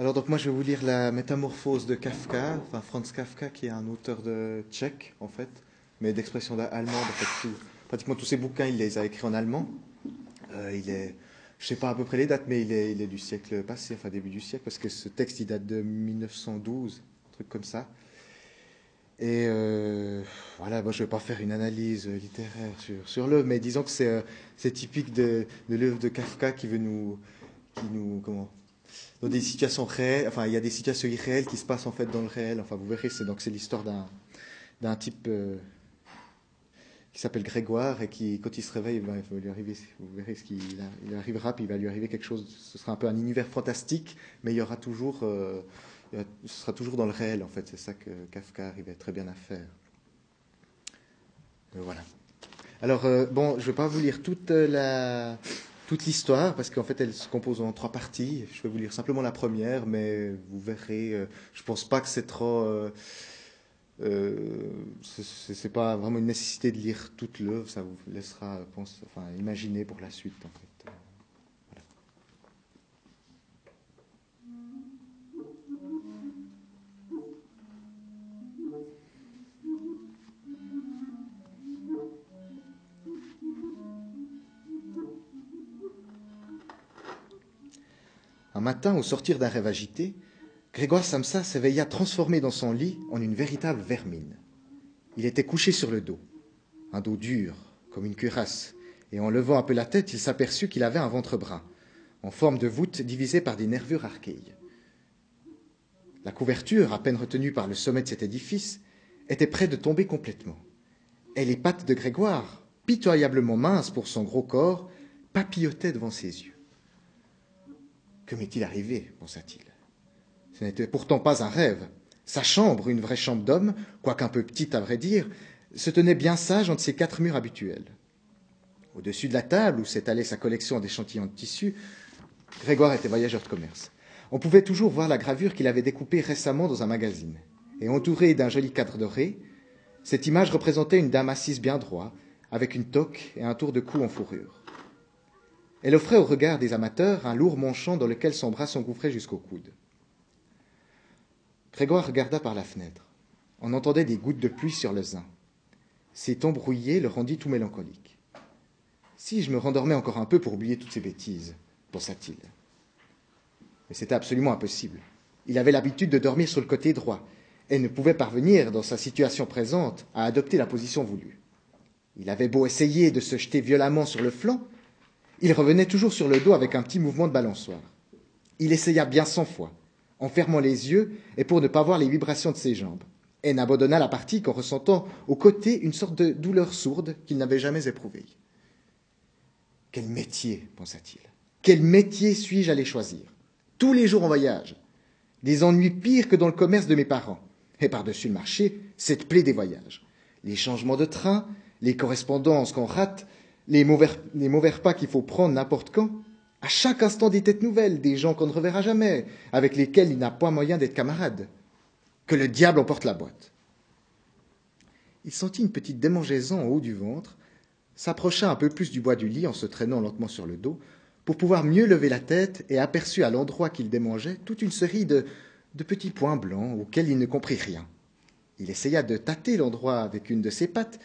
Alors donc moi je vais vous lire la Métamorphose de Kafka, enfin Franz Kafka qui est un auteur de tchèque en fait, mais d'expression allemande en fait. pratiquement tous ses bouquins il les a écrits en allemand. Euh, il est, je sais pas à peu près les dates, mais il est, il est du siècle passé, enfin début du siècle, parce que ce texte il date de 1912, un truc comme ça. Et euh, voilà, moi je ne vais pas faire une analyse littéraire sur, sur l'œuvre, mais disons que c'est euh, typique de, de l'œuvre de Kafka qui veut nous, qui nous, comment, dans des situations réelles, enfin il y a des situations irréelles qui se passent en fait dans le réel. Enfin vous verrez, c'est donc c'est l'histoire d'un d'un type euh, qui s'appelle Grégoire et qui quand il se réveille, il va lui arriver, vous verrez ce qu'il il arrivera, puis il va lui arriver quelque chose. Ce sera un peu un univers fantastique, mais il y aura toujours, euh, ce sera toujours dans le réel en fait. C'est ça que Kafka arrivait très bien à faire. Euh, voilà. Alors bon, je ne vais pas vous lire toute la toute l'histoire, parce qu'en fait, elle se compose en trois parties. Je vais vous lire simplement la première, mais vous verrez, euh, je pense pas que c'est trop. Euh, euh, c'est pas vraiment une nécessité de lire toute l'œuvre, ça vous laissera, pense, enfin, imaginer pour la suite. Au sortir d'un rêve agité, Grégoire Samsa s'éveilla transformé dans son lit en une véritable vermine. Il était couché sur le dos, un dos dur, comme une cuirasse, et en levant un peu la tête, il s'aperçut qu'il avait un ventre brun, en forme de voûte divisée par des nervures archaïques. La couverture, à peine retenue par le sommet de cet édifice, était près de tomber complètement. Et les pattes de Grégoire, pitoyablement minces pour son gros corps, papillotaient devant ses yeux. Que m'est-il arrivé pensa-t-il. Ce n'était pourtant pas un rêve. Sa chambre, une vraie chambre d'homme, quoique un peu petite à vrai dire, se tenait bien sage entre ses quatre murs habituels. Au-dessus de la table où s'étalait sa collection d'échantillons de tissu, Grégoire était voyageur de commerce. On pouvait toujours voir la gravure qu'il avait découpée récemment dans un magazine. Et entourée d'un joli cadre doré, cette image représentait une dame assise bien droit, avec une toque et un tour de cou en fourrure. Elle offrait au regard des amateurs un lourd manchon dans lequel son bras s'engouffrait jusqu'au coude. Grégoire regarda par la fenêtre. On entendait des gouttes de pluie sur le zin. Ces tons brouillés le rendit tout mélancolique. Si je me rendormais encore un peu pour oublier toutes ces bêtises, pensa-t-il. Mais c'était absolument impossible. Il avait l'habitude de dormir sur le côté droit et ne pouvait parvenir, dans sa situation présente, à adopter la position voulue. Il avait beau essayer de se jeter violemment sur le flanc, il revenait toujours sur le dos avec un petit mouvement de balançoire. Il essaya bien cent fois, en fermant les yeux et pour ne pas voir les vibrations de ses jambes, et n'abandonna la partie qu'en ressentant au côté une sorte de douleur sourde qu'il n'avait jamais éprouvée. Quel métier, pensa-t-il. Quel métier suis-je allé choisir Tous les jours en voyage. Des ennuis pires que dans le commerce de mes parents. Et par-dessus le marché, cette plaie des voyages. Les changements de train, les correspondances qu'on rate, les mauvais, repas qu'il faut prendre n'importe quand, à chaque instant des têtes nouvelles, des gens qu'on ne reverra jamais, avec lesquels il n'a pas moyen d'être camarade. Que le diable emporte la boîte. Il sentit une petite démangeaison en haut du ventre, s'approcha un peu plus du bois du lit en se traînant lentement sur le dos, pour pouvoir mieux lever la tête et aperçut à l'endroit qu'il démangeait toute une série de, de petits points blancs auxquels il ne comprit rien. Il essaya de tâter l'endroit avec une de ses pattes,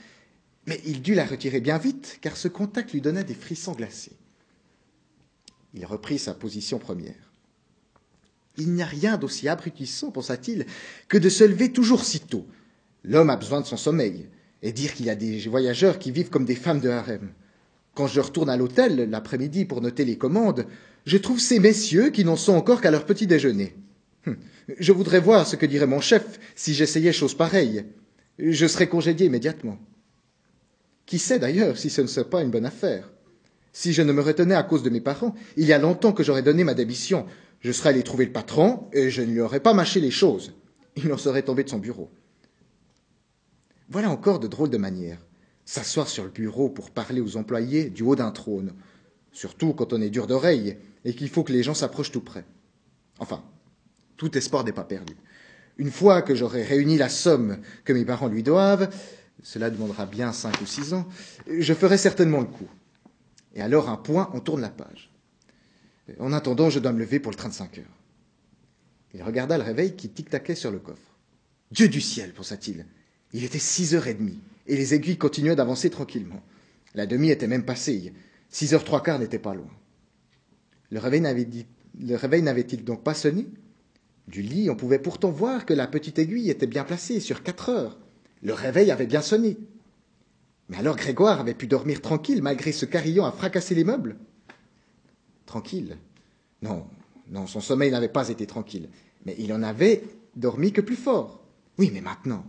mais il dut la retirer bien vite, car ce contact lui donnait des frissons glacés. Il reprit sa position première. Il n'y a rien d'aussi abrutissant, pensa-t-il, que de se lever toujours si tôt. L'homme a besoin de son sommeil, et dire qu'il y a des voyageurs qui vivent comme des femmes de harem. Quand je retourne à l'hôtel l'après-midi pour noter les commandes, je trouve ces messieurs qui n'en sont encore qu'à leur petit déjeuner. Hum, je voudrais voir ce que dirait mon chef si j'essayais chose pareille. Je serais congédié immédiatement. Qui sait d'ailleurs si ce ne serait pas une bonne affaire? Si je ne me retenais à cause de mes parents, il y a longtemps que j'aurais donné ma démission. Je serais allé trouver le patron et je ne lui aurais pas mâché les choses. Il en serait tombé de son bureau. Voilà encore de drôles de manières. S'asseoir sur le bureau pour parler aux employés du haut d'un trône, surtout quand on est dur d'oreille et qu'il faut que les gens s'approchent tout près. Enfin, tout espoir n'est pas perdu. Une fois que j'aurai réuni la somme que mes parents lui doivent, cela demandera bien cinq ou six ans, je ferai certainement le coup. Et alors, un point, on tourne la page. En attendant, je dois me lever pour le train de cinq heures. Il regarda le réveil qui tic-taquait sur le coffre. Dieu du ciel, pensa-t-il. Il était six heures et demie, et les aiguilles continuaient d'avancer tranquillement. La demi était même passée. Six heures trois quarts n'était pas loin. Le réveil n'avait-il donc pas sonné? Du lit, on pouvait pourtant voir que la petite aiguille était bien placée sur quatre heures. Le réveil avait bien sonné. Mais alors Grégoire avait pu dormir tranquille malgré ce carillon à fracasser les meubles Tranquille? Non, non, son sommeil n'avait pas été tranquille. Mais il en avait dormi que plus fort. Oui, mais maintenant.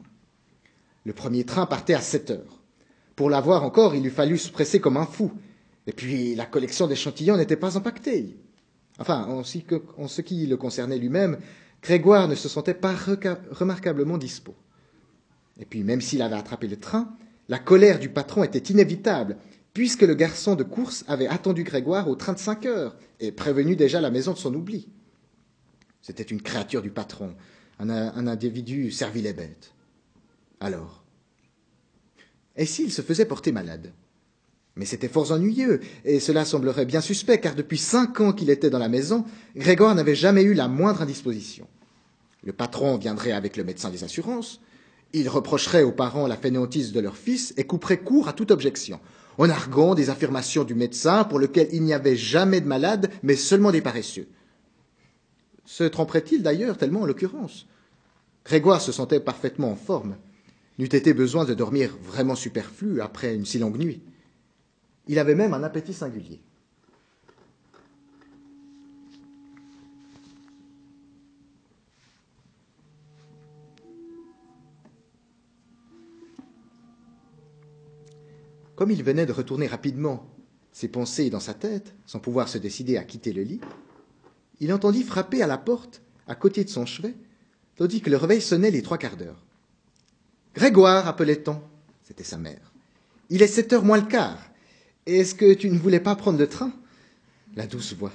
Le premier train partait à sept heures. Pour l'avoir encore, il eût fallu se presser comme un fou. Et puis, la collection d'échantillons n'était pas impactée. Enfin, en ce qui le concernait lui-même, Grégoire ne se sentait pas remarquablement dispos. Et puis, même s'il avait attrapé le train, la colère du patron était inévitable, puisque le garçon de course avait attendu Grégoire au train de cinq heures et prévenu déjà la maison de son oubli. C'était une créature du patron, un, un individu servi les bêtes. Alors Et s'il se faisait porter malade? Mais c'était fort ennuyeux, et cela semblerait bien suspect, car depuis cinq ans qu'il était dans la maison, Grégoire n'avait jamais eu la moindre indisposition. Le patron viendrait avec le médecin des assurances, il reprocherait aux parents la fainéantise de leur fils et couperait court à toute objection, en arguant des affirmations du médecin pour lequel il n'y avait jamais de malade, mais seulement des paresseux. Se tromperait-il d'ailleurs tellement en l'occurrence? Grégoire se sentait parfaitement en forme. N'eût été besoin de dormir vraiment superflu après une si longue nuit. Il avait même un appétit singulier. Comme il venait de retourner rapidement ses pensées dans sa tête, sans pouvoir se décider à quitter le lit, il entendit frapper à la porte, à côté de son chevet, tandis que le réveil sonnait les trois quarts d'heure. Grégoire, appelait-on. C'était sa mère. Il est sept heures moins le quart. Est-ce que tu ne voulais pas prendre le train? La douce voix.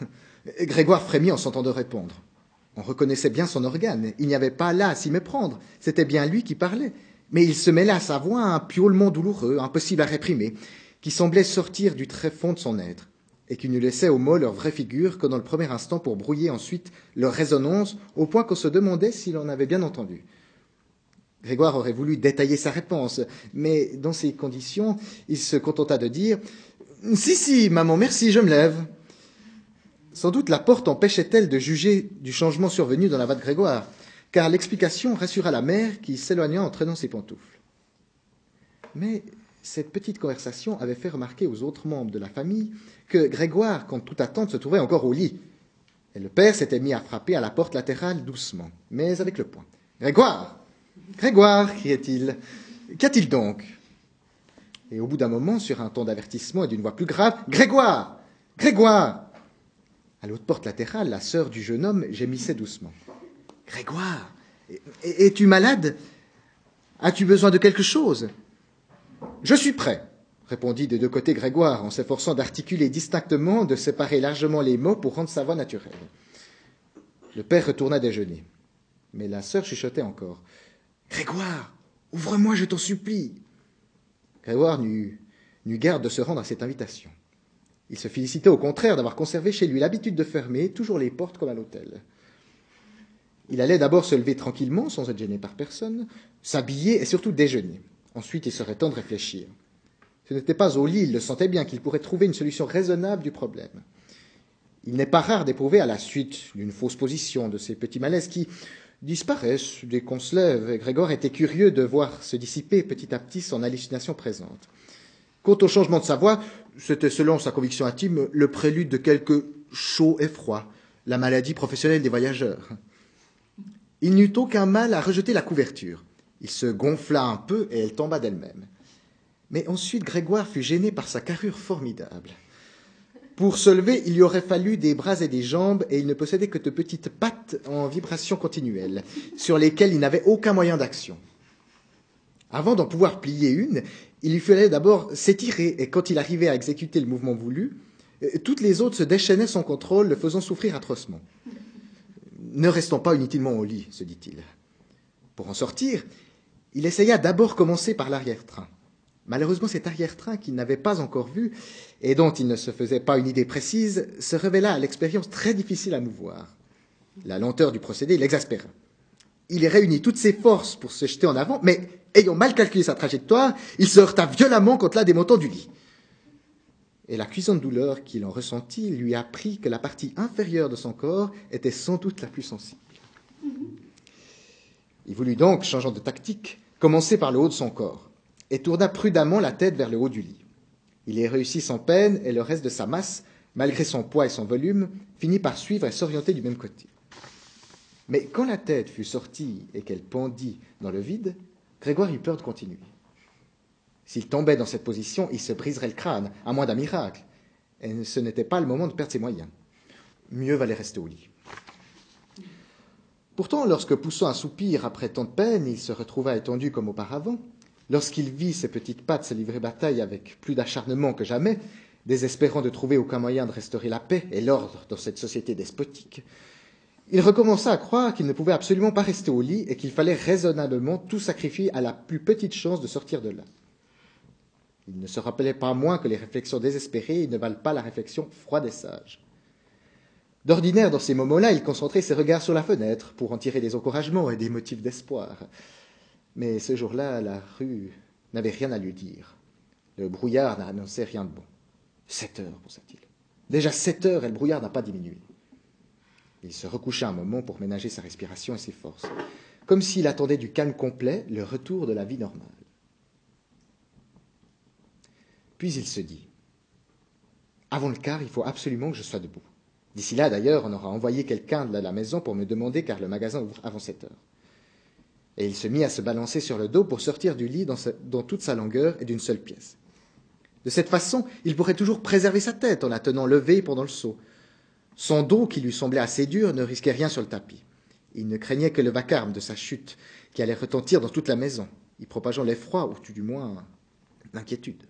Grégoire frémit en s'entendant répondre. On reconnaissait bien son organe. Il n'y avait pas là à s'y méprendre. C'était bien lui qui parlait mais il se mêlait à sa voix un piaulement douloureux, impossible à réprimer, qui semblait sortir du très fond de son être, et qui ne laissait aux mots leur vraie figure que dans le premier instant pour brouiller ensuite leur résonance, au point qu'on se demandait s'il en avait bien entendu. Grégoire aurait voulu détailler sa réponse, mais dans ces conditions, il se contenta de dire Si, si, maman, merci, je me lève. Sans doute la porte empêchait-elle de juger du changement survenu dans la voix de Grégoire car l'explication rassura la mère qui s'éloigna en traînant ses pantoufles. Mais cette petite conversation avait fait remarquer aux autres membres de la famille que Grégoire, contre toute attente, se trouvait encore au lit. Et le père s'était mis à frapper à la porte latérale doucement, mais avec le poing. Grégoire Grégoire criait-il. Qu'y a-t-il donc? Et au bout d'un moment, sur un ton d'avertissement et d'une voix plus grave, Grégoire Grégoire À l'autre porte latérale, la sœur du jeune homme gémissait doucement. Grégoire, es-tu malade? As-tu besoin de quelque chose? Je suis prêt, répondit des deux côtés Grégoire, en s'efforçant d'articuler distinctement, de séparer largement les mots pour rendre sa voix naturelle. Le père retourna déjeuner. Mais la sœur chuchotait encore. Grégoire, ouvre-moi, je t'en supplie. Grégoire n'eut garde de se rendre à cette invitation. Il se félicitait au contraire d'avoir conservé chez lui l'habitude de fermer toujours les portes comme à l'hôtel. Il allait d'abord se lever tranquillement, sans être gêné par personne, s'habiller et surtout déjeuner. Ensuite, il serait temps de réfléchir. Ce n'était pas au lit, il le sentait bien, qu'il pourrait trouver une solution raisonnable du problème. Il n'est pas rare d'éprouver, à la suite d'une fausse position, de ces petits malaises qui disparaissent dès qu'on se lève. Et Grégor était curieux de voir se dissiper petit à petit son hallucination présente. Quant au changement de sa voix, c'était, selon sa conviction intime, le prélude de quelque chaud et froid, la maladie professionnelle des voyageurs. Il n'eut aucun mal à rejeter la couverture. Il se gonfla un peu et elle tomba d'elle-même. Mais ensuite Grégoire fut gêné par sa carrure formidable. Pour se lever, il lui aurait fallu des bras et des jambes, et il ne possédait que de petites pattes en vibration continuelle, sur lesquelles il n'avait aucun moyen d'action. Avant d'en pouvoir plier une, il lui fallait d'abord s'étirer, et quand il arrivait à exécuter le mouvement voulu, toutes les autres se déchaînaient sans contrôle, le faisant souffrir atrocement. Ne restons pas inutilement au lit, se dit-il. Pour en sortir, il essaya d'abord commencer par l'arrière-train. Malheureusement, cet arrière-train qu'il n'avait pas encore vu et dont il ne se faisait pas une idée précise se révéla à l'expérience très difficile à mouvoir. La lenteur du procédé l'exaspéra. Il réunit toutes ses forces pour se jeter en avant, mais ayant mal calculé sa trajectoire, il se heurta violemment contre l'un des du lit. Et la cuisante douleur qu'il en ressentit lui apprit que la partie inférieure de son corps était sans doute la plus sensible. Il voulut donc, changeant de tactique, commencer par le haut de son corps, et tourna prudemment la tête vers le haut du lit. Il y réussit sans peine, et le reste de sa masse, malgré son poids et son volume, finit par suivre et s'orienter du même côté. Mais quand la tête fut sortie et qu'elle pendit dans le vide, Grégoire eut peur de continuer. S'il tombait dans cette position, il se briserait le crâne, à moins d'un miracle. Et ce n'était pas le moment de perdre ses moyens. Mieux valait rester au lit. Pourtant, lorsque poussant un soupir après tant de peine, il se retrouva étendu comme auparavant, lorsqu'il vit ses petites pattes se livrer bataille avec plus d'acharnement que jamais, désespérant de trouver aucun moyen de restaurer la paix et l'ordre dans cette société despotique, il recommença à croire qu'il ne pouvait absolument pas rester au lit et qu'il fallait raisonnablement tout sacrifier à la plus petite chance de sortir de là. Il ne se rappelait pas moins que les réflexions désespérées ne valent pas la réflexion froide et sage. D'ordinaire, dans ces moments-là, il concentrait ses regards sur la fenêtre pour en tirer des encouragements et des motifs d'espoir. Mais ce jour-là, la rue n'avait rien à lui dire. Le brouillard n'annonçait rien de bon. Sept heures, pensa-t-il. Déjà sept heures et le brouillard n'a pas diminué. Il se recoucha un moment pour ménager sa respiration et ses forces, comme s'il attendait du calme complet le retour de la vie normale. Puis il se dit Avant le quart, il faut absolument que je sois debout. D'ici là, d'ailleurs, on aura envoyé quelqu'un de la maison pour me demander car le magasin ouvre avant sept heures. Et il se mit à se balancer sur le dos pour sortir du lit dans, dans toute sa longueur et d'une seule pièce. De cette façon, il pourrait toujours préserver sa tête en la tenant levée pendant le saut, son dos, qui lui semblait assez dur, ne risquait rien sur le tapis. Il ne craignait que le vacarme de sa chute, qui allait retentir dans toute la maison, y propageant l'effroi, ou tout du moins l'inquiétude.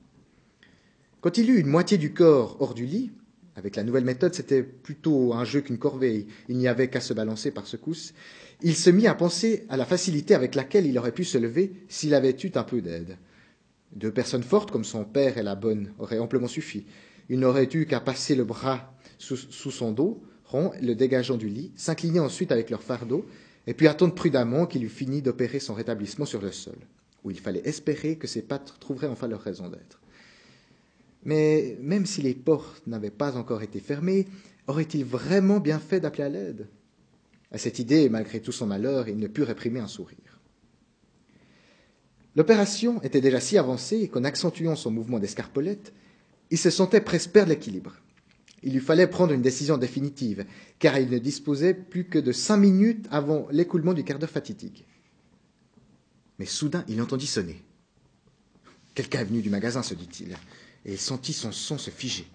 Quand il eut une moitié du corps hors du lit, avec la nouvelle méthode, c'était plutôt un jeu qu'une corvée, il n'y avait qu'à se balancer par secousses, il se mit à penser à la facilité avec laquelle il aurait pu se lever s'il avait eu un peu d'aide. Deux personnes fortes comme son père et la bonne auraient amplement suffi. Il n'aurait eu qu'à passer le bras sous, son dos, rond, le dégageant du lit, s'incliner ensuite avec leur fardeau, et puis attendre prudemment qu'il eût fini d'opérer son rétablissement sur le sol, où il fallait espérer que ses pattes trouveraient enfin leur raison d'être. Mais même si les portes n'avaient pas encore été fermées, aurait-il vraiment bien fait d'appeler à l'aide? À cette idée, malgré tout son malheur, il ne put réprimer un sourire. L'opération était déjà si avancée qu'en accentuant son mouvement d'escarpolette, il se sentait presque perdre l'équilibre. Il lui fallait prendre une décision définitive, car il ne disposait plus que de cinq minutes avant l'écoulement du quart d'heure fatidique. Mais soudain, il entendit sonner. Quelqu'un est venu du magasin, se dit-il, et il sentit son son se figer,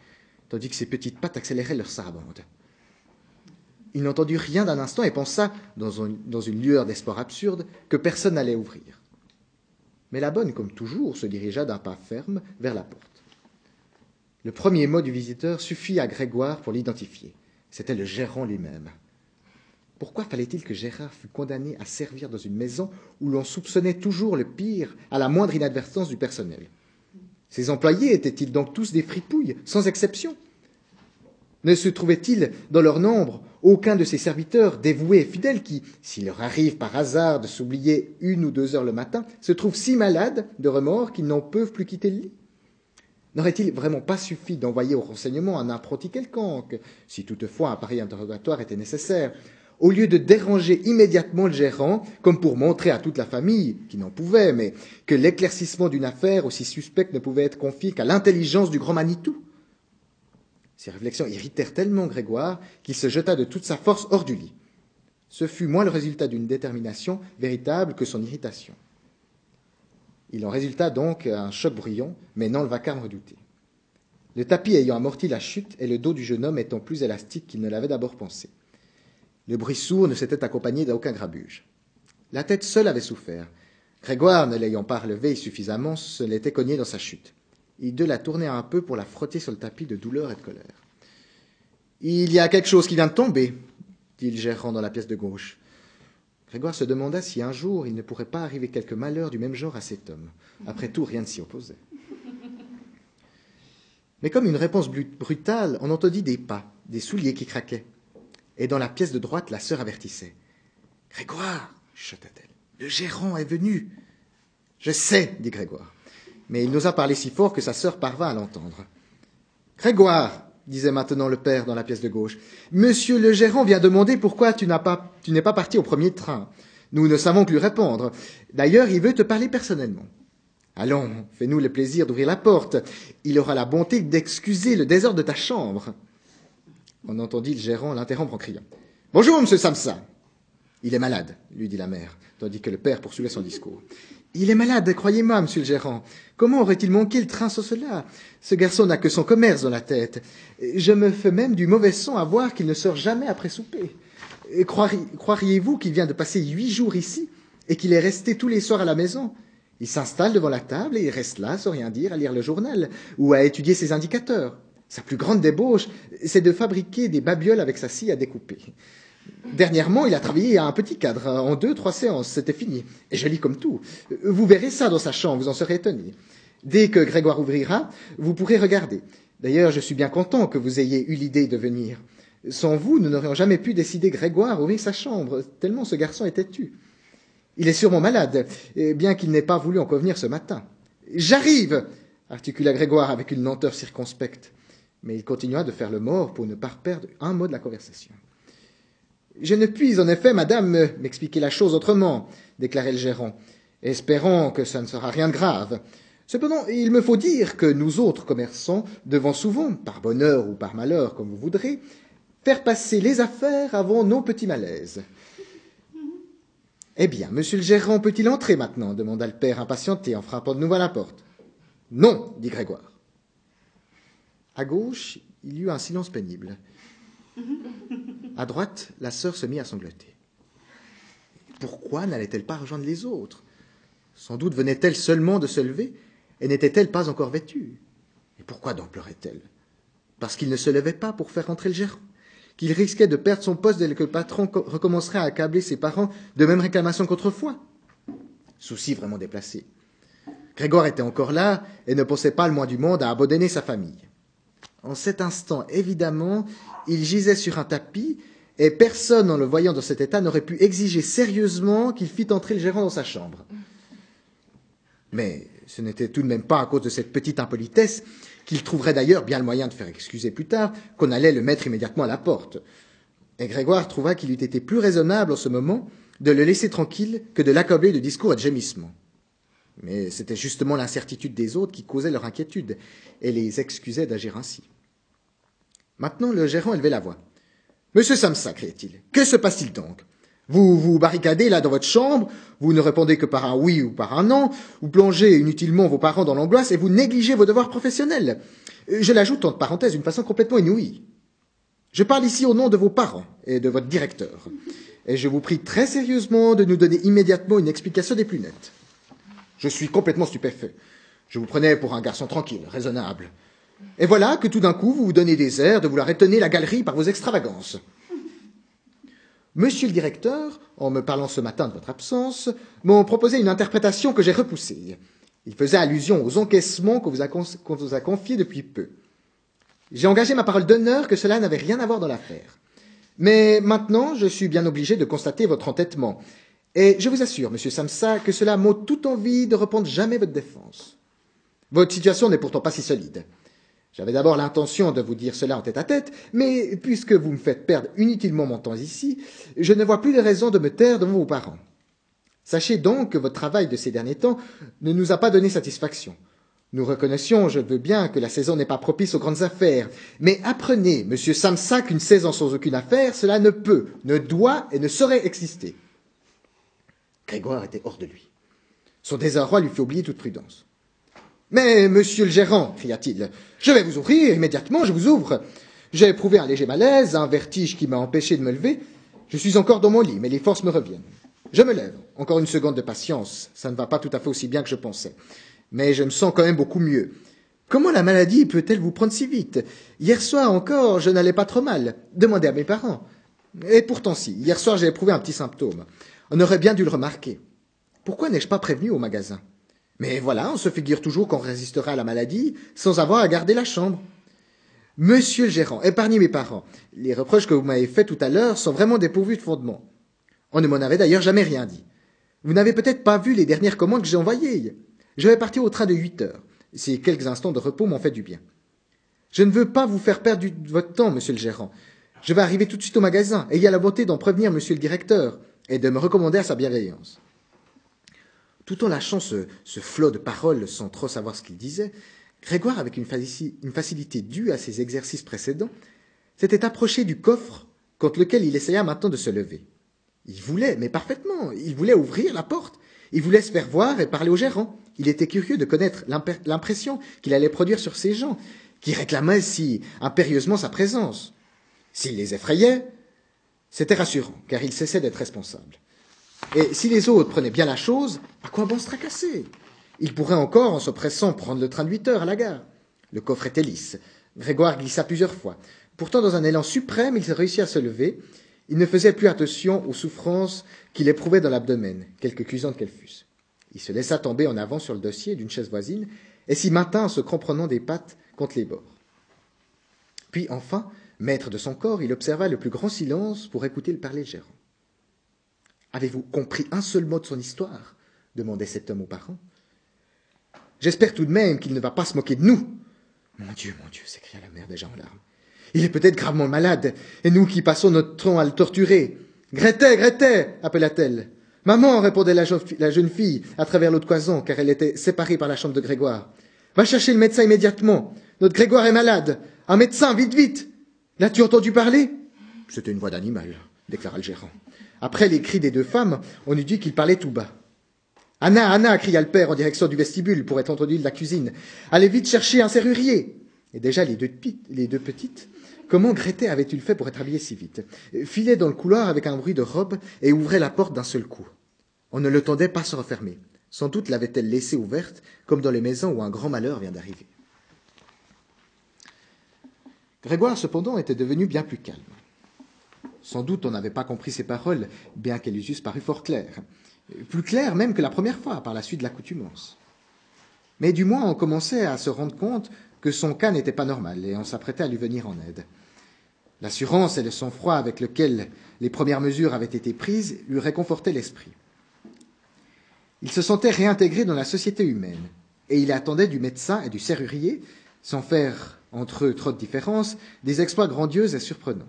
tandis que ses petites pattes accéléraient leur sarabande. Il n'entendit rien d'un instant et pensa, dans, dans une lueur d'espoir absurde, que personne n'allait ouvrir. Mais la bonne, comme toujours, se dirigea d'un pas ferme vers la porte. Le premier mot du visiteur suffit à Grégoire pour l'identifier. C'était le gérant lui-même. Pourquoi fallait-il que Gérard fût condamné à servir dans une maison où l'on soupçonnait toujours le pire à la moindre inadvertance du personnel? Ses employés étaient-ils donc tous des fripouilles, sans exception? Ne se trouvait-il dans leur nombre aucun de ces serviteurs dévoués et fidèles qui, s'il leur arrive par hasard de s'oublier une ou deux heures le matin, se trouvent si malades de remords qu'ils n'en peuvent plus quitter le lit? N'aurait-il vraiment pas suffi d'envoyer au renseignement un apprenti quelconque, si toutefois un pareil interrogatoire était nécessaire, au lieu de déranger immédiatement le gérant, comme pour montrer à toute la famille, qui n'en pouvait, mais que l'éclaircissement d'une affaire aussi suspecte ne pouvait être confié qu'à l'intelligence du grand Manitou Ces réflexions irritèrent tellement Grégoire qu'il se jeta de toute sa force hors du lit. Ce fut moins le résultat d'une détermination véritable que son irritation. Il en résulta donc un choc bruyant, mais non le vacarme redouté. Le tapis ayant amorti la chute et le dos du jeune homme étant plus élastique qu'il ne l'avait d'abord pensé. Le bruit sourd ne s'était accompagné d'aucun grabuge. La tête seule avait souffert. Grégoire, ne l'ayant pas relevée suffisamment, se l'était cogné dans sa chute. Il de la tourner un peu pour la frotter sur le tapis de douleur et de colère. Il y a quelque chose qui vient de tomber, dit le gérant dans la pièce de gauche. Grégoire se demanda si un jour il ne pourrait pas arriver quelque malheur du même genre à cet homme. Après tout, rien ne s'y opposait. Mais comme une réponse brutale, on entendit des pas, des souliers qui craquaient. Et dans la pièce de droite, la sœur avertissait. Grégoire, chuchota-t-elle, le gérant est venu. Je sais, dit Grégoire. Mais il n'osa parler si fort que sa sœur parvint à l'entendre. Grégoire, disait maintenant le père dans la pièce de gauche, Monsieur le gérant vient demander pourquoi tu n'es pas parti au premier train. Nous ne savons que lui répondre. D'ailleurs, il veut te parler personnellement. Allons, fais-nous le plaisir d'ouvrir la porte. Il aura la bonté d'excuser le désordre de ta chambre. On entendit le gérant l'interrompre en criant. Bonjour, monsieur Samsa. Il est malade, lui dit la mère, tandis que le père poursuivait son discours. Il est malade, croyez-moi, monsieur le gérant. Comment aurait-il manqué le train sans cela? Ce garçon n'a que son commerce dans la tête. Je me fais même du mauvais son à voir qu'il ne sort jamais après souper. Croiriez-vous qu'il vient de passer huit jours ici et qu'il est resté tous les soirs à la maison? Il s'installe devant la table et il reste là sans rien dire à lire le journal ou à étudier ses indicateurs. Sa plus grande débauche, c'est de fabriquer des babioles avec sa scie à découper. Dernièrement, il a travaillé à un petit cadre, en deux, trois séances, c'était fini. Et joli comme tout. Vous verrez ça dans sa chambre, vous en serez étonné. Dès que Grégoire ouvrira, vous pourrez regarder. D'ailleurs, je suis bien content que vous ayez eu l'idée de venir. Sans vous, nous n'aurions jamais pu décider Grégoire ouvrir sa chambre, tellement ce garçon était têtu. Il est sûrement malade, bien qu'il n'ait pas voulu encore venir ce matin. J'arrive articula Grégoire avec une lenteur circonspecte. Mais il continua de faire le mort pour ne pas perdre un mot de la conversation. Je ne puis, en effet, madame, m'expliquer la chose autrement, déclarait le gérant, espérant que ça ne sera rien de grave. Cependant, il me faut dire que nous autres commerçants devons souvent, par bonheur ou par malheur, comme vous voudrez, faire passer les affaires avant nos petits malaises. Eh bien, monsieur le gérant peut-il entrer maintenant? demanda le père impatienté en frappant de nouveau à la porte. Non, dit Grégoire. À gauche, il y eut un silence pénible. À droite, la sœur se mit à sangloter. Pourquoi n'allait-elle pas rejoindre les autres? Sans doute venait-elle seulement de se lever et n'était-elle pas encore vêtue Et pourquoi donc pleurait-elle? Parce qu'il ne se levait pas pour faire entrer le gérant Qu'il risquait de perdre son poste dès que le patron recommencerait à accabler ses parents de mêmes réclamations qu'autrefois Souci vraiment déplacé. Grégoire était encore là et ne pensait pas le moins du monde à abandonner sa famille. En cet instant, évidemment, il gisait sur un tapis, et personne, en le voyant dans cet état, n'aurait pu exiger sérieusement qu'il fît entrer le gérant dans sa chambre. Mais ce n'était tout de même pas à cause de cette petite impolitesse, qu'il trouverait d'ailleurs bien le moyen de faire excuser plus tard, qu'on allait le mettre immédiatement à la porte. Et Grégoire trouva qu'il eût été plus raisonnable en ce moment de le laisser tranquille que de l'accabler de discours et de gémissements. Mais c'était justement l'incertitude des autres qui causait leur inquiétude et les excusait d'agir ainsi. Maintenant, le gérant élevait la voix. Monsieur Samsa, criait-il, que se passe-t-il donc? Vous vous barricadez là dans votre chambre, vous ne répondez que par un oui ou par un non, vous plongez inutilement vos parents dans l'angoisse et vous négligez vos devoirs professionnels. Je l'ajoute entre parenthèses d'une façon complètement inouïe. Je parle ici au nom de vos parents et de votre directeur, et je vous prie très sérieusement de nous donner immédiatement une explication des plus nettes. Je suis complètement stupéfait. Je vous prenais pour un garçon tranquille, raisonnable. Et voilà que tout d'un coup, vous vous donnez des airs de vouloir étonner la galerie par vos extravagances. Monsieur le directeur, en me parlant ce matin de votre absence, m'a proposé une interprétation que j'ai repoussée. Il faisait allusion aux encaissements qu'on vous, vous, a confiés depuis peu. J'ai engagé ma parole d'honneur que cela n'avait rien à voir dans l'affaire. Mais maintenant, je suis bien obligé de constater votre entêtement. Et je vous assure, monsieur Samsa, que cela m'ôte toute envie de reprendre jamais votre défense. Votre situation n'est pourtant pas si solide. J'avais d'abord l'intention de vous dire cela en tête à tête, mais puisque vous me faites perdre inutilement mon temps ici, je ne vois plus de raison de me taire devant vos parents. Sachez donc que votre travail de ces derniers temps ne nous a pas donné satisfaction. Nous reconnaissions, je veux bien, que la saison n'est pas propice aux grandes affaires, mais apprenez, monsieur Samsa, qu'une saison sans aucune affaire, cela ne peut, ne doit et ne saurait exister. Grégoire était hors de lui. Son désarroi lui fit oublier toute prudence. Mais, monsieur le gérant, cria-t-il, je vais vous ouvrir immédiatement, je vous ouvre. J'ai éprouvé un léger malaise, un vertige qui m'a empêché de me lever. Je suis encore dans mon lit, mais les forces me reviennent. Je me lève. Encore une seconde de patience. Ça ne va pas tout à fait aussi bien que je pensais. Mais je me sens quand même beaucoup mieux. Comment la maladie peut-elle vous prendre si vite? Hier soir encore, je n'allais pas trop mal. Demandez à mes parents. Et pourtant si, hier soir j'ai éprouvé un petit symptôme. On aurait bien dû le remarquer. Pourquoi n'ai-je pas prévenu au magasin? Mais voilà, on se figure toujours qu'on résistera à la maladie sans avoir à garder la chambre. Monsieur le gérant, épargnez mes parents. Les reproches que vous m'avez faits tout à l'heure sont vraiment dépourvus de fondement. On ne m'en avait d'ailleurs jamais rien dit. Vous n'avez peut-être pas vu les dernières commandes que j'ai envoyées. Je vais partir au train de huit heures. Ces quelques instants de repos m'ont fait du bien. Je ne veux pas vous faire perdre votre temps, monsieur le gérant. Je vais arriver tout de suite au magasin. Ayez la bonté d'en prévenir monsieur le directeur et de me recommander à sa bienveillance. Tout en lâchant ce, flot de paroles sans trop savoir ce qu'il disait, Grégoire, avec une, facilité due à ses exercices précédents, s'était approché du coffre contre lequel il essaya maintenant de se lever. Il voulait, mais parfaitement, il voulait ouvrir la porte, il voulait se faire voir et parler au gérant. Il était curieux de connaître l'impression qu'il allait produire sur ces gens, qui réclamaient si impérieusement sa présence. S'il les effrayait, c'était rassurant, car il cessait d'être responsable. Et si les autres prenaient bien la chose, à quoi bon se tracasser? Il pourrait encore, en se pressant, prendre le train de huit heures à la gare. Le coffre était lisse. Grégoire glissa plusieurs fois. Pourtant, dans un élan suprême, il réussit à se lever. Il ne faisait plus attention aux souffrances qu'il éprouvait dans l'abdomen, quelque cuisantes qu'elles fussent. Il se laissa tomber en avant sur le dossier d'une chaise voisine et s'y maintint en se cramponnant des pattes contre les bords. Puis, enfin, maître de son corps, il observa le plus grand silence pour écouter le parler gérant. Avez-vous compris un seul mot de son histoire demandait cet homme aux parents. J'espère tout de même qu'il ne va pas se moquer de nous. Mon Dieu, mon Dieu, s'écria la mère déjà en larmes. Il est peut-être gravement malade, et nous qui passons notre temps à le torturer. Grethe, Grethe appela-t-elle. Maman, répondait la, jeune fille à travers l'autre cloison, car elle était séparée par la chambre de Grégoire. Va chercher le médecin immédiatement. Notre Grégoire est malade. Un médecin, vite, vite. L'as-tu entendu parler? C'était une voix d'animal, déclara le gérant. Après les cris des deux femmes, on eût dit qu'il parlait tout bas. Anna, Anna, cria le père en direction du vestibule pour être entendu de la cuisine. Allez vite chercher un serrurier. Et déjà les deux, petites, comment Grété avait-il fait pour être habillée si vite? Filait dans le couloir avec un bruit de robe et ouvrait la porte d'un seul coup. On ne le tendait pas se refermer. Sans doute l'avait-elle laissée ouverte, comme dans les maisons où un grand malheur vient d'arriver. Grégoire, cependant, était devenu bien plus calme. Sans doute on n'avait pas compris ses paroles, bien qu'elles eussent paru fort claires. Plus claires même que la première fois, par la suite de l'accoutumance. Mais du moins on commençait à se rendre compte que son cas n'était pas normal, et on s'apprêtait à lui venir en aide. L'assurance et le sang-froid avec lequel les premières mesures avaient été prises lui réconfortaient l'esprit. Il se sentait réintégré dans la société humaine, et il attendait du médecin et du serrurier, sans faire entre eux trop de différence, des exploits grandioses et surprenants.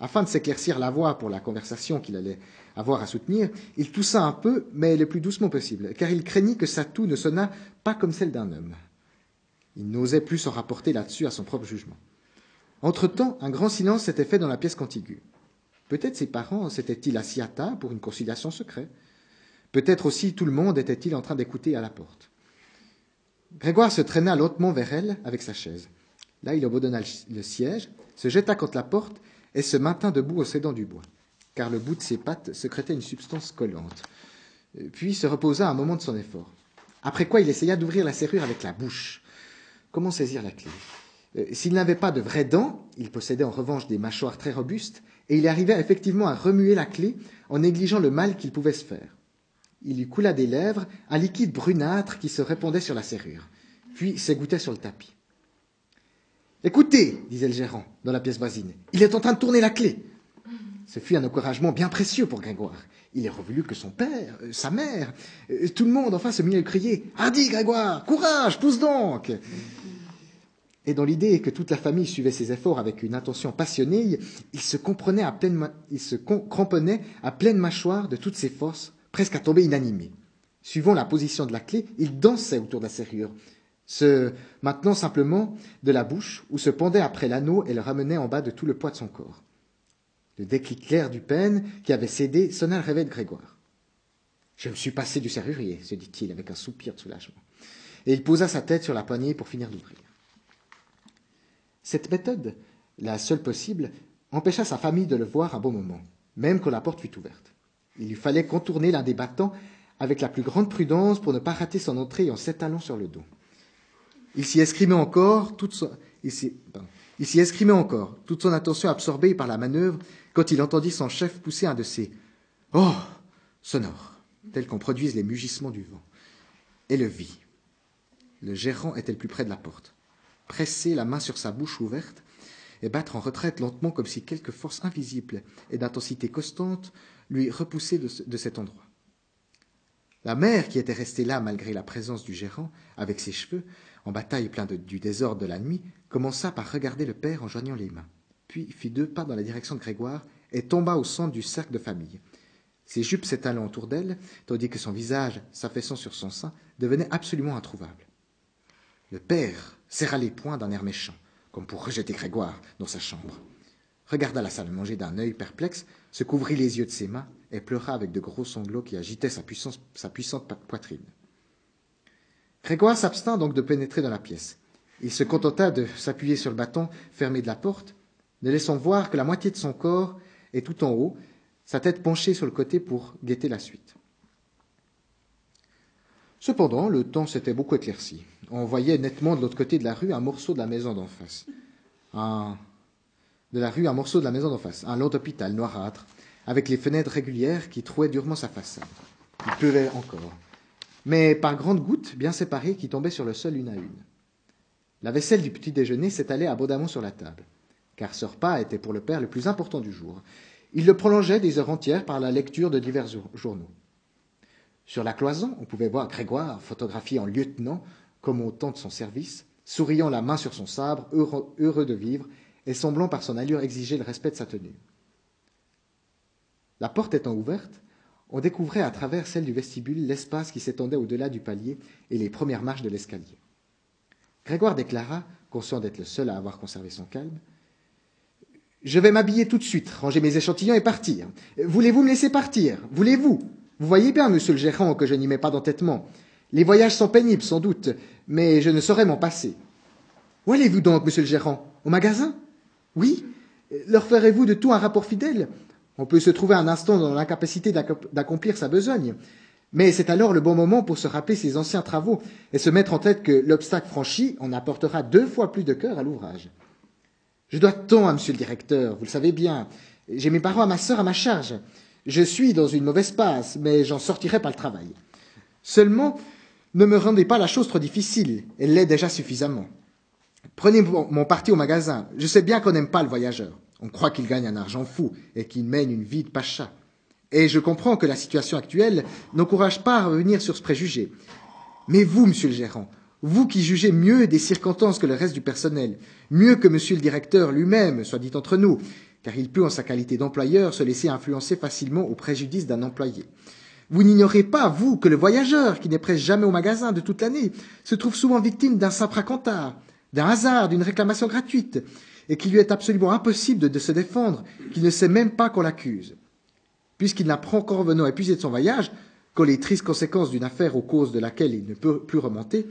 Afin de s'éclaircir la voie pour la conversation qu'il allait avoir à soutenir, il toussa un peu, mais le plus doucement possible, car il craignit que sa toux ne sonnât pas comme celle d'un homme. Il n'osait plus s'en rapporter là-dessus à son propre jugement. Entre-temps, un grand silence s'était fait dans la pièce contiguë. Peut-être ses parents s'étaient-ils assis à table pour une conciliation secrète? Peut-être aussi tout le monde était-il en train d'écouter à la porte. Grégoire se traîna lentement vers elle avec sa chaise. Là, il abandonna le siège, se jeta contre la porte et se maintint debout au sédant du bois, car le bout de ses pattes secrétait une substance collante. Puis se reposa un moment de son effort. Après quoi il essaya d'ouvrir la serrure avec la bouche. Comment saisir la clé? Euh, S'il n'avait pas de vraies dents, il possédait en revanche des mâchoires très robustes, et il arrivait effectivement à remuer la clé en négligeant le mal qu'il pouvait se faire. Il lui coula des lèvres un liquide brunâtre qui se répandait sur la serrure, puis s'égouttait sur le tapis. Écoutez, disait le gérant dans la pièce voisine, il est en train de tourner la clé. Ce fut un encouragement bien précieux pour Grégoire. Il est revenu que son père, euh, sa mère, euh, tout le monde enfin se mit à crier Hardi, Grégoire, courage, pousse donc Et dans l'idée que toute la famille suivait ses efforts avec une attention passionnée, il se, comprenait à pleine il se cramponnait à pleine mâchoire de toutes ses forces, presque à tomber inanimé. Suivant la position de la clé, il dansait autour de la serrure, se maintenant simplement de la bouche, ou se pendait après l'anneau et le ramenait en bas de tout le poids de son corps. Le déclic clair du peine qui avait cédé sonna le réveil de Grégoire. Je me suis passé du serrurier, se dit-il avec un soupir de soulagement. Et il posa sa tête sur la poignée pour finir d'ouvrir. Cette méthode, la seule possible, empêcha sa famille de le voir un bon moment, même quand la porte fut ouverte. Il lui fallait contourner l'un des battants avec la plus grande prudence pour ne pas rater son entrée en s'étalant sur le dos. Il s'y escrimait encore toute son, attention absorbée par la manœuvre, quand il entendit son chef pousser un de ces Oh sonores, tels qu'on produise les mugissements du vent, et le vit. Le gérant était le plus près de la porte. presser la main sur sa bouche ouverte et battre en retraite lentement comme si quelque force invisible et d'intensité constante lui repoussait de, cet endroit. La mère, qui était restée là malgré la présence du gérant, avec ses cheveux, en bataille plein du désordre de la nuit, commença par regarder le père en joignant les mains, puis fit deux pas dans la direction de Grégoire et tomba au centre du cercle de famille. Ses jupes s'étalant autour d'elle, tandis que son visage, s'affaissant sur son sein, devenait absolument introuvable. Le père serra les poings d'un air méchant, comme pour rejeter Grégoire dans sa chambre, regarda la salle à manger d'un œil perplexe, se couvrit les yeux de ses mains et pleura avec de gros sanglots qui agitaient sa, sa puissante poitrine. Grégoire s'abstint donc de pénétrer dans la pièce. Il se contenta de s'appuyer sur le bâton fermé de la porte, ne laissant voir que la moitié de son corps et tout en haut, sa tête penchée sur le côté pour guetter la suite. Cependant, le temps s'était beaucoup éclairci. On voyait nettement de l'autre côté de la rue un morceau de la maison d'en face. De la rue, un morceau de la maison d'en face, un long hôpital noirâtre, avec les fenêtres régulières qui trouaient durement sa façade. Il pleuvait encore, mais par grandes gouttes bien séparées qui tombaient sur le sol une à une. La vaisselle du petit déjeuner s'étalait abondamment sur la table, car ce repas était pour le père le plus important du jour, il le prolongeait des heures entières par la lecture de divers journaux. Sur la cloison, on pouvait voir Grégoire, photographié en lieutenant, comme au temps de son service, souriant la main sur son sabre, heureux, de vivre, et semblant par son allure exiger le respect de sa tenue. La porte étant ouverte, on découvrait à travers celle du vestibule l'espace qui s'étendait au-delà du palier et les premières marches de l'escalier. Grégoire déclara, conscient d'être le seul à avoir conservé son calme, je vais m'habiller tout de suite, ranger mes échantillons et partir. Voulez-vous me laisser partir? Voulez-vous? Vous voyez bien, monsieur le gérant, que je n'y mets pas d'entêtement. Les voyages sont pénibles, sans doute, mais je ne saurais m'en passer. Où allez-vous donc, monsieur le gérant? Au magasin? Oui? Leur ferez-vous de tout un rapport fidèle? On peut se trouver un instant dans l'incapacité d'accomplir sa besogne. Mais c'est alors le bon moment pour se rappeler ses anciens travaux et se mettre en tête que l'obstacle franchi en apportera deux fois plus de cœur à l'ouvrage. Je dois tant à monsieur le directeur, vous le savez bien. J'ai mes parents ma sœur à ma charge. Je suis dans une mauvaise passe, mais j'en sortirai par le travail. Seulement, ne me rendez pas la chose trop difficile, elle l'est déjà suffisamment. Prenez mon parti au magasin. Je sais bien qu'on n'aime pas le voyageur. On croit qu'il gagne un argent fou et qu'il mène une vie de pacha. Et je comprends que la situation actuelle n'encourage pas à revenir sur ce préjugé. Mais vous, monsieur le gérant, vous qui jugez mieux des circonstances que le reste du personnel, mieux que monsieur le directeur lui-même, soit dit entre nous, car il peut, en sa qualité d'employeur, se laisser influencer facilement au préjudice d'un employé. Vous n'ignorez pas, vous, que le voyageur, qui n'est presque jamais au magasin de toute l'année, se trouve souvent victime d'un simple racontard, d'un hasard, d'une réclamation gratuite, et qu'il lui est absolument impossible de, se défendre, qu'il ne sait même pas qu'on l'accuse. Puisqu'il n'apprend qu'en revenant épuisé de son voyage, quand les tristes conséquences d'une affaire aux causes de laquelle il ne peut plus remonter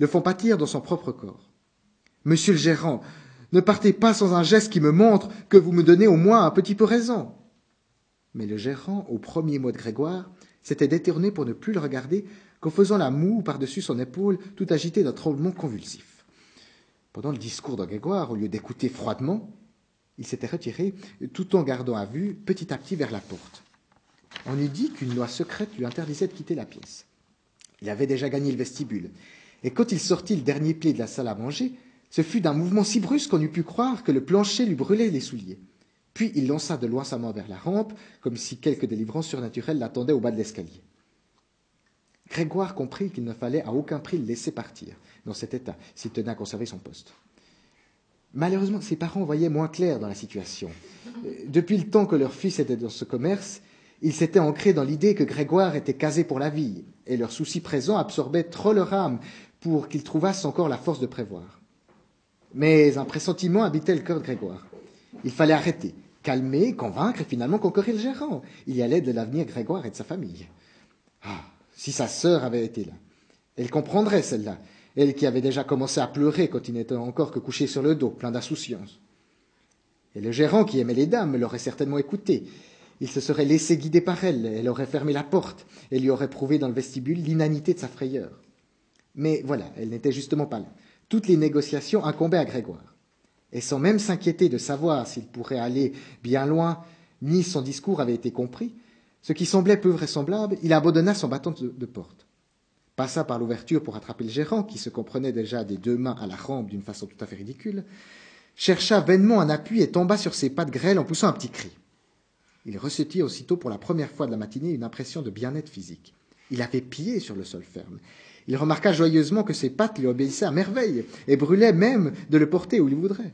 le font pâtir dans son propre corps. Monsieur le gérant, ne partez pas sans un geste qui me montre que vous me donnez au moins un petit peu raison. Mais le gérant, au premier mot de Grégoire, s'était détourné pour ne plus le regarder qu'en faisant la moue par-dessus son épaule, tout agité d'un tremblement convulsif. Pendant le discours de Grégoire, au lieu d'écouter froidement, il s'était retiré, tout en gardant à vue petit à petit vers la porte. On eût dit qu'une loi secrète lui interdisait de quitter la pièce. Il avait déjà gagné le vestibule, et quand il sortit le dernier pied de la salle à manger, ce fut d'un mouvement si brusque qu'on eût pu croire que le plancher lui brûlait les souliers. Puis il lança de loin sa main vers la rampe, comme si quelque délivrance surnaturelle l'attendait au bas de l'escalier. Grégoire comprit qu'il ne fallait à aucun prix le laisser partir dans cet état, s'il tenait à conserver son poste. Malheureusement, ses parents voyaient moins clair dans la situation. Depuis le temps que leur fils était dans ce commerce, ils s'étaient ancrés dans l'idée que Grégoire était casé pour la vie, et leur souci présent absorbait trop leur âme pour qu'ils trouvassent encore la force de prévoir. Mais un pressentiment habitait le cœur de Grégoire. Il fallait arrêter, calmer, convaincre et finalement conquérir le gérant. Il y allait de l'avenir Grégoire et de sa famille. Ah, si sa sœur avait été là. Elle comprendrait celle-là, elle qui avait déjà commencé à pleurer quand il n'était encore que couché sur le dos, plein d'insouciance. Et le gérant, qui aimait les dames, l'aurait certainement écouté. Il se serait laissé guider par elle, elle aurait fermé la porte, et lui aurait prouvé dans le vestibule l'inanité de sa frayeur. Mais voilà, elle n'était justement pas là. Toutes les négociations incombaient à Grégoire. Et sans même s'inquiéter de savoir s'il pourrait aller bien loin, ni son discours avait été compris, ce qui semblait peu vraisemblable, il abandonna son bâton de, porte. passa par l'ouverture pour attraper le gérant, qui se comprenait déjà des deux mains à la rampe d'une façon tout à fait ridicule, chercha vainement un appui et tomba sur ses pattes grêles en poussant un petit cri. Il ressentit aussitôt pour la première fois de la matinée une impression de bien-être physique. Il avait pied sur le sol ferme. Il remarqua joyeusement que ses pattes lui obéissaient à merveille et brûlaient même de le porter où il voudrait.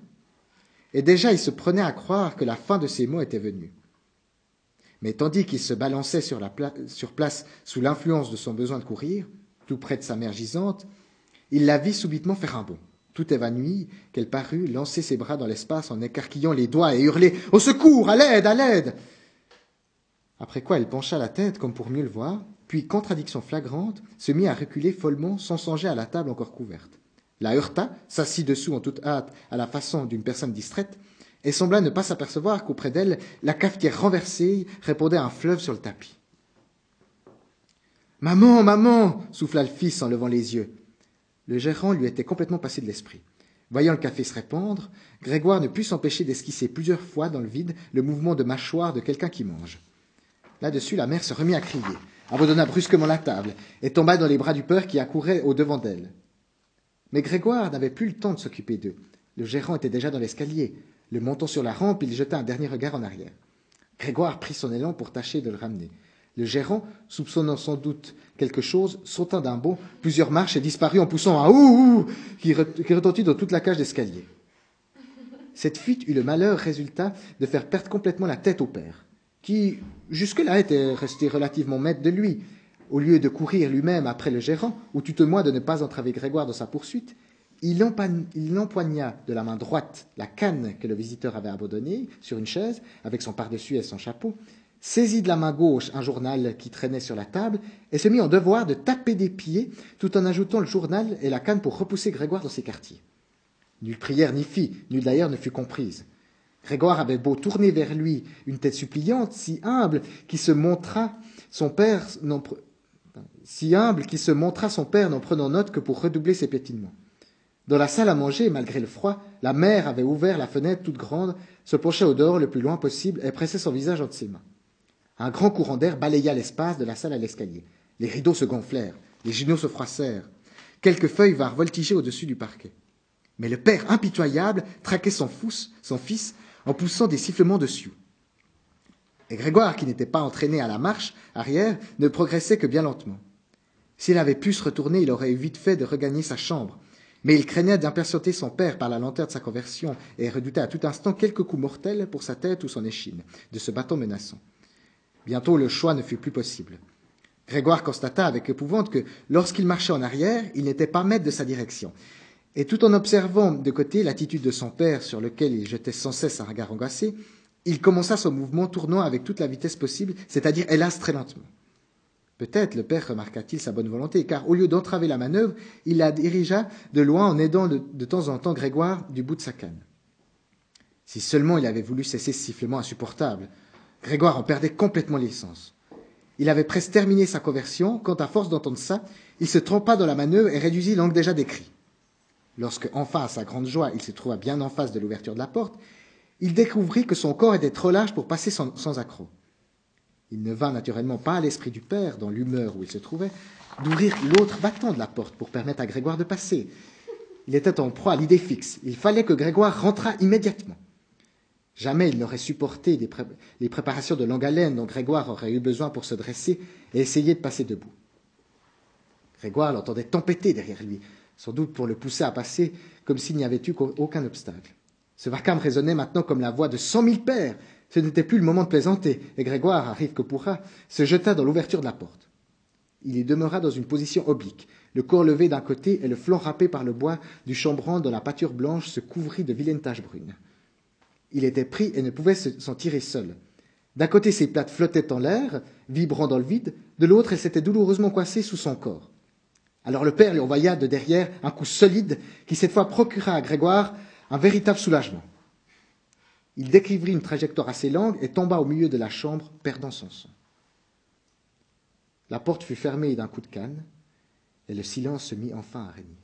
Et déjà il se prenait à croire que la fin de ses mots était venue. Mais tandis qu'il se balançait sur, place sous l'influence de son besoin de courir, tout près de sa mère gisante, il la vit subitement faire un bond. Tout évanouie, qu'elle parut lancer ses bras dans l'espace en écarquillant les doigts et hurler Au secours À l'aide À l'aide Après quoi elle pencha la tête comme pour mieux le voir, puis, contradiction flagrante, se mit à reculer follement sans songer à la table encore couverte. La heurta, s'assit dessous en toute hâte à la façon d'une personne distraite, et sembla ne pas s'apercevoir qu'auprès d'elle, la cafetière renversée répondait à un fleuve sur le tapis. Maman, maman souffla le fils en levant les yeux. Le gérant lui était complètement passé de l'esprit. Voyant le café se répandre, Grégoire ne put s'empêcher d'esquisser plusieurs fois dans le vide le mouvement de mâchoire de quelqu'un qui mange. Là-dessus, la mère se remit à crier, abandonna brusquement la table et tomba dans les bras du père qui accourait au devant d'elle. Mais Grégoire n'avait plus le temps de s'occuper d'eux. Le gérant était déjà dans l'escalier. Le montant sur la rampe, il jeta un dernier regard en arrière. Grégoire prit son élan pour tâcher de le ramener. Le gérant, soupçonnant sans doute quelque chose, sauta d'un bond plusieurs marches et disparut en poussant un ouh, qui, retentit dans toute la cage d'escalier. Cette fuite eut le malheur résultat de faire perdre complètement la tête au père, qui jusque-là était resté relativement maître de lui. Au lieu de courir lui-même après le gérant, ou tout au moins de ne pas entraver Grégoire dans sa poursuite, il, empoigna de la main droite la canne que le visiteur avait abandonnée sur une chaise, avec son pardessus et son chapeau, saisit de la main gauche un journal qui traînait sur la table et se mit en devoir de taper des pieds tout en ajoutant le journal et la canne pour repousser Grégoire dans ses quartiers. Nulle prière n'y fit, nulle d'ailleurs ne fut comprise. Grégoire avait beau tourner vers lui une tête suppliante, si humble qu'il se montra son père qu'il se montra son père n'en prenant note que pour redoubler ses pétinements. Dans la salle à manger, malgré le froid, la mère avait ouvert la fenêtre toute grande, se penchait au dehors le plus loin possible et pressait son visage entre ses mains. Un grand courant d'air balaya l'espace de la salle à l'escalier. Les rideaux se gonflèrent, les genoux se froissèrent. Quelques feuilles vinrent voltiger au-dessus du parquet. Mais le père impitoyable traquait son, son fils en poussant des sifflements de sioux. Et Grégoire, qui n'était pas entraîné à la marche arrière, ne progressait que bien lentement. S'il avait pu se retourner, il aurait eu vite fait de regagner sa chambre. Mais il craignait d'impatienter son père par la lenteur de sa conversion et redoutait à tout instant quelques coups mortels pour sa tête ou son échine, de ce bâton menaçant. Bientôt le choix ne fut plus possible. Grégoire constata avec épouvante que lorsqu'il marchait en arrière, il n'était pas maître de sa direction. Et tout en observant de côté l'attitude de son père sur lequel il jetait sans cesse un regard angoissé, il commença son mouvement tournant avec toute la vitesse possible, c'est-à-dire hélas très lentement. Peut-être le père remarqua-t-il sa bonne volonté, car au lieu d'entraver la manœuvre, il la dirigea de loin en aidant de, temps en temps Grégoire du bout de sa canne. Si seulement il avait voulu cesser ce sifflement insupportable, Grégoire en perdait complètement l'essence. Il avait presque terminé sa conversion quand, à force d'entendre ça, il se trompa dans la manœuvre et réduisit l'angle déjà décrit. Lorsque, enfin, à sa grande joie, il se trouva bien en face de l'ouverture de la porte, il découvrit que son corps était trop large pour passer sans, sans accroc. Il ne vint naturellement pas à l'esprit du père, dans l'humeur où il se trouvait, d'ouvrir l'autre battant de la porte pour permettre à Grégoire de passer. Il était en proie à l'idée fixe. Il fallait que Grégoire rentrât immédiatement. Jamais il n'aurait supporté les, préparations de longue haleine dont Grégoire aurait eu besoin pour se dresser et essayer de passer debout. Grégoire l'entendait tempêter derrière lui, sans doute pour le pousser à passer comme s'il n'y avait eu aucun obstacle. Ce vacarme résonnait maintenant comme la voix de cent mille pères. Ce n'était plus le moment de plaisanter, et Grégoire, arrive que pourra, se jeta dans l'ouverture de la porte. Il y demeura dans une position oblique, le corps levé d'un côté et le flanc râpé par le bois du chambranle dont la pâture blanche se couvrit de vilaines taches brunes. Il était pris et ne pouvait s'en tirer seul. D'un côté, ses plates flottaient en l'air, vibrant dans le vide, de l'autre, elles s'étaient douloureusement coincées sous son corps. Alors le père lui envoya de derrière un coup solide qui cette fois procura à Grégoire un véritable soulagement. Il décrivit une trajectoire assez longue et tomba au milieu de la chambre, perdant son son. La porte fut fermée d'un coup de canne et le silence se mit enfin à régner.